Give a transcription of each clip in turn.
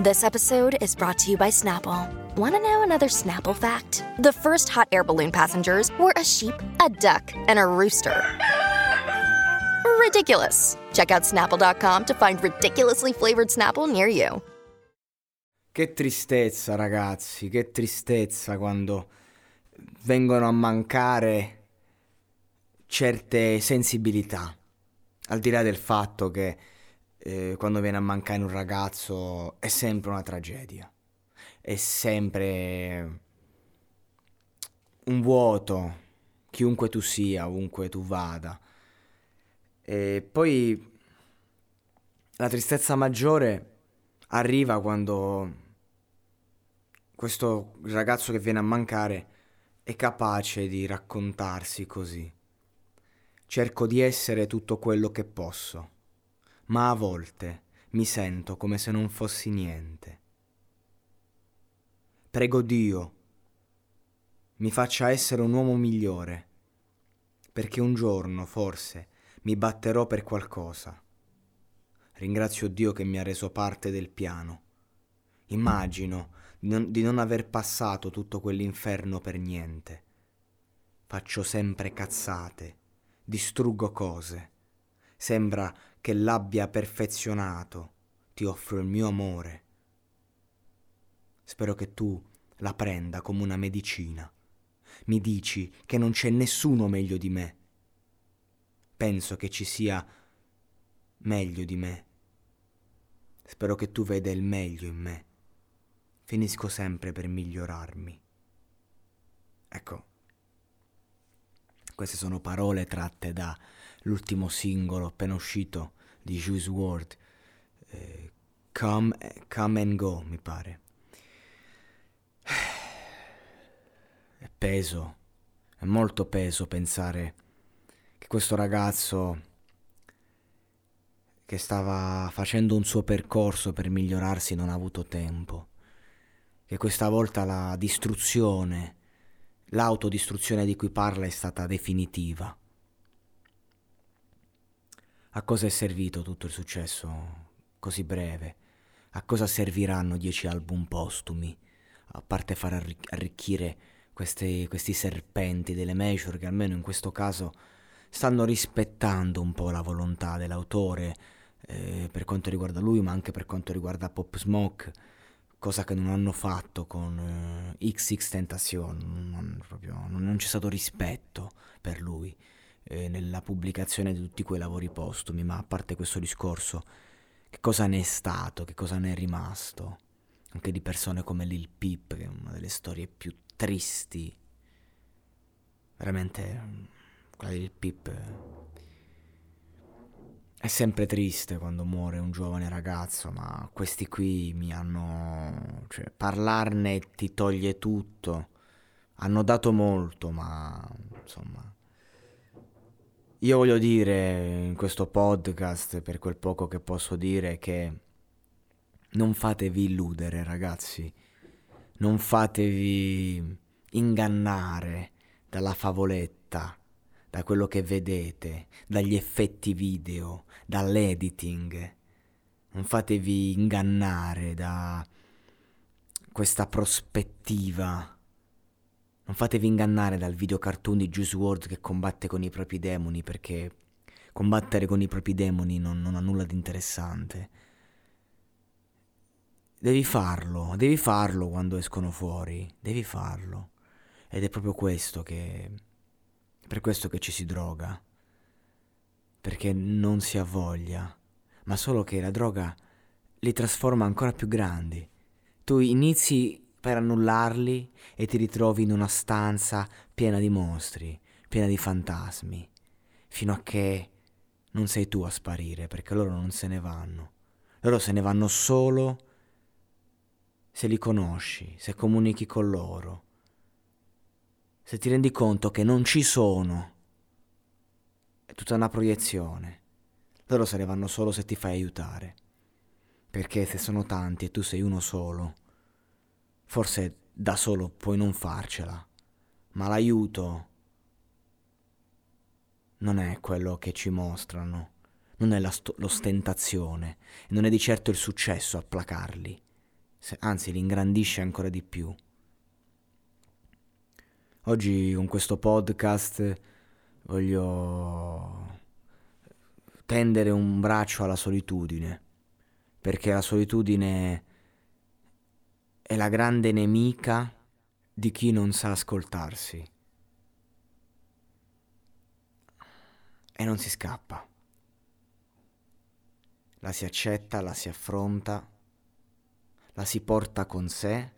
This episode is brought to you by Snapple. Want to know another Snapple fact? The first hot air balloon passengers were a sheep, a duck, and a rooster. Ridiculous. Check out snapple.com to find ridiculously flavored Snapple near you. Che tristezza, ragazzi, che tristezza quando vengono a mancare certe sensibilità. Al di là del fatto che eh, quando viene a mancare un ragazzo è sempre una tragedia, è sempre un vuoto, chiunque tu sia, ovunque tu vada. E poi la tristezza maggiore arriva quando questo ragazzo che viene a mancare è capace di raccontarsi così. Cerco di essere tutto quello che posso ma a volte mi sento come se non fossi niente. Prego Dio, mi faccia essere un uomo migliore, perché un giorno, forse, mi batterò per qualcosa. Ringrazio Dio che mi ha reso parte del piano. Immagino di non, aver passato tutto quell'inferno per niente. Faccio sempre cazzate, distruggo cose. Sembra che l'abbia perfezionato, ti offro il mio amore. Spero che tu la prenda come una medicina. Mi dici che non c'è nessuno meglio di me. Penso che ci sia meglio di me. Spero che tu veda il meglio in me. Finisco sempre per migliorarmi. Ecco, queste sono parole tratte dall'ultimo singolo appena uscito di Juice WRLD, eh, come, come and Go, mi pare. È peso, è molto peso pensare che questo ragazzo che stava facendo un suo percorso per migliorarsi non ha avuto tempo, che questa volta la distruzione, l'autodistruzione di cui parla è stata definitiva. A cosa è servito tutto il successo così breve? A cosa serviranno dieci album postumi? A parte far arricchire questi, questi serpenti delle major che almeno in questo caso stanno rispettando un po' la volontà dell'autore eh, per quanto riguarda lui, ma anche per quanto riguarda Pop Smoke, cosa che non hanno fatto con eh, XX Tentacion, non, non c'è stato rispetto per lui eh, nella pubblicazione di tutti quei lavori postumi, ma a parte questo discorso, che cosa ne è stato, che cosa ne è rimasto? Anche di persone come Lil Peep, che è una delle storie più tristi. Veramente, quella di Lil Peep è sempre triste quando muore un giovane ragazzo, ma questi qui mi hanno... cioè, parlarne ti toglie tutto. Hanno dato molto, ma insomma io voglio dire in questo podcast, per quel poco che posso dire, che non fatevi illudere, ragazzi. Non fatevi ingannare dalla favoletta, da quello che vedete, dagli effetti video, dall'editing. Non fatevi ingannare da questa prospettiva non fatevi ingannare dal video cartoon di Juice WRLD che combatte con i propri demoni perché combattere con i propri demoni non, non ha nulla di interessante. Devi farlo, devi farlo quando escono fuori, devi farlo. Ed è proprio questo che... per questo che ci si droga. Perché non si ha voglia, ma solo che la droga li trasforma ancora più grandi. Tu inizi per annullarli e ti ritrovi in una stanza piena di mostri, piena di fantasmi, fino a che non sei tu a sparire, perché loro non se ne vanno. Loro se ne vanno solo se li conosci, se comunichi con loro, se ti rendi conto che non ci sono. È tutta una proiezione. Loro se ne vanno solo se ti fai aiutare. Perché se sono tanti e tu sei uno solo, forse da solo puoi non farcela, ma l'aiuto non è quello che ci mostrano, non è sto- l'ostentazione, non è di certo il successo a placarli, anzi li ingrandisce ancora di più. Oggi con questo podcast voglio tendere un braccio alla solitudine, perché la solitudine è la grande nemica di chi non sa ascoltarsi e non si scappa. La si accetta, la si affronta, la si porta con sé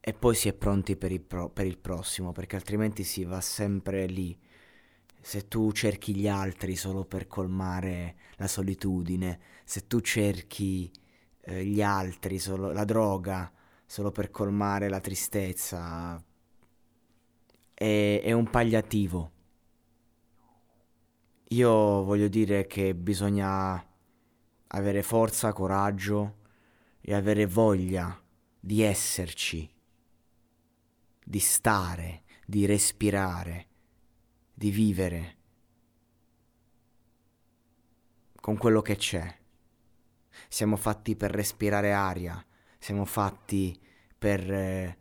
e poi si è pronti per il, pro- per il prossimo, perché altrimenti si va sempre lì se tu cerchi gli altri solo per colmare la solitudine, se tu cerchi eh, gli altri, solo, la droga, solo per colmare la tristezza, è, è un pagliativo. Io voglio dire che bisogna avere forza, coraggio e avere voglia di esserci, di stare, di respirare di vivere con quello che c'è. Siamo fatti per respirare aria, siamo fatti per eh,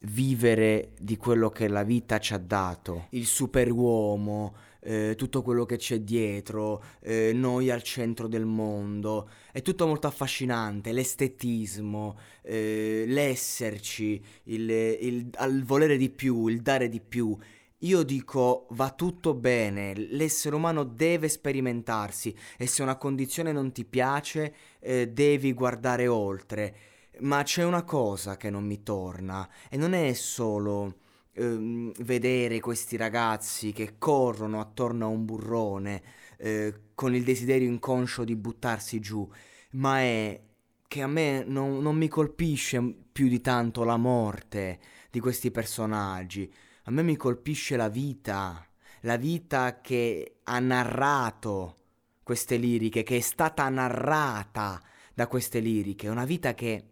vivere di quello che la vita ci ha dato. Il superuomo, eh, tutto quello che c'è dietro, eh, noi al centro del mondo. È tutto molto affascinante, l'estetismo, eh, l'esserci, il, il, il volere di più, il dare di più. Io dico va tutto bene, l'essere umano deve sperimentarsi e se una condizione non ti piace eh, devi guardare oltre. Ma c'è una cosa che non mi torna e non è solo ehm, vedere questi ragazzi che corrono attorno a un burrone eh, con il desiderio inconscio di buttarsi giù, ma è che a me non, non mi colpisce più di tanto la morte di questi personaggi a me mi colpisce la vita, la vita che ha narrato queste liriche, che è stata narrata da queste liriche, una vita che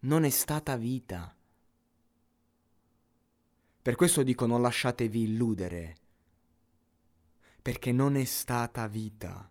non è stata vita. Per questo dico non lasciatevi illudere, perché non è stata vita.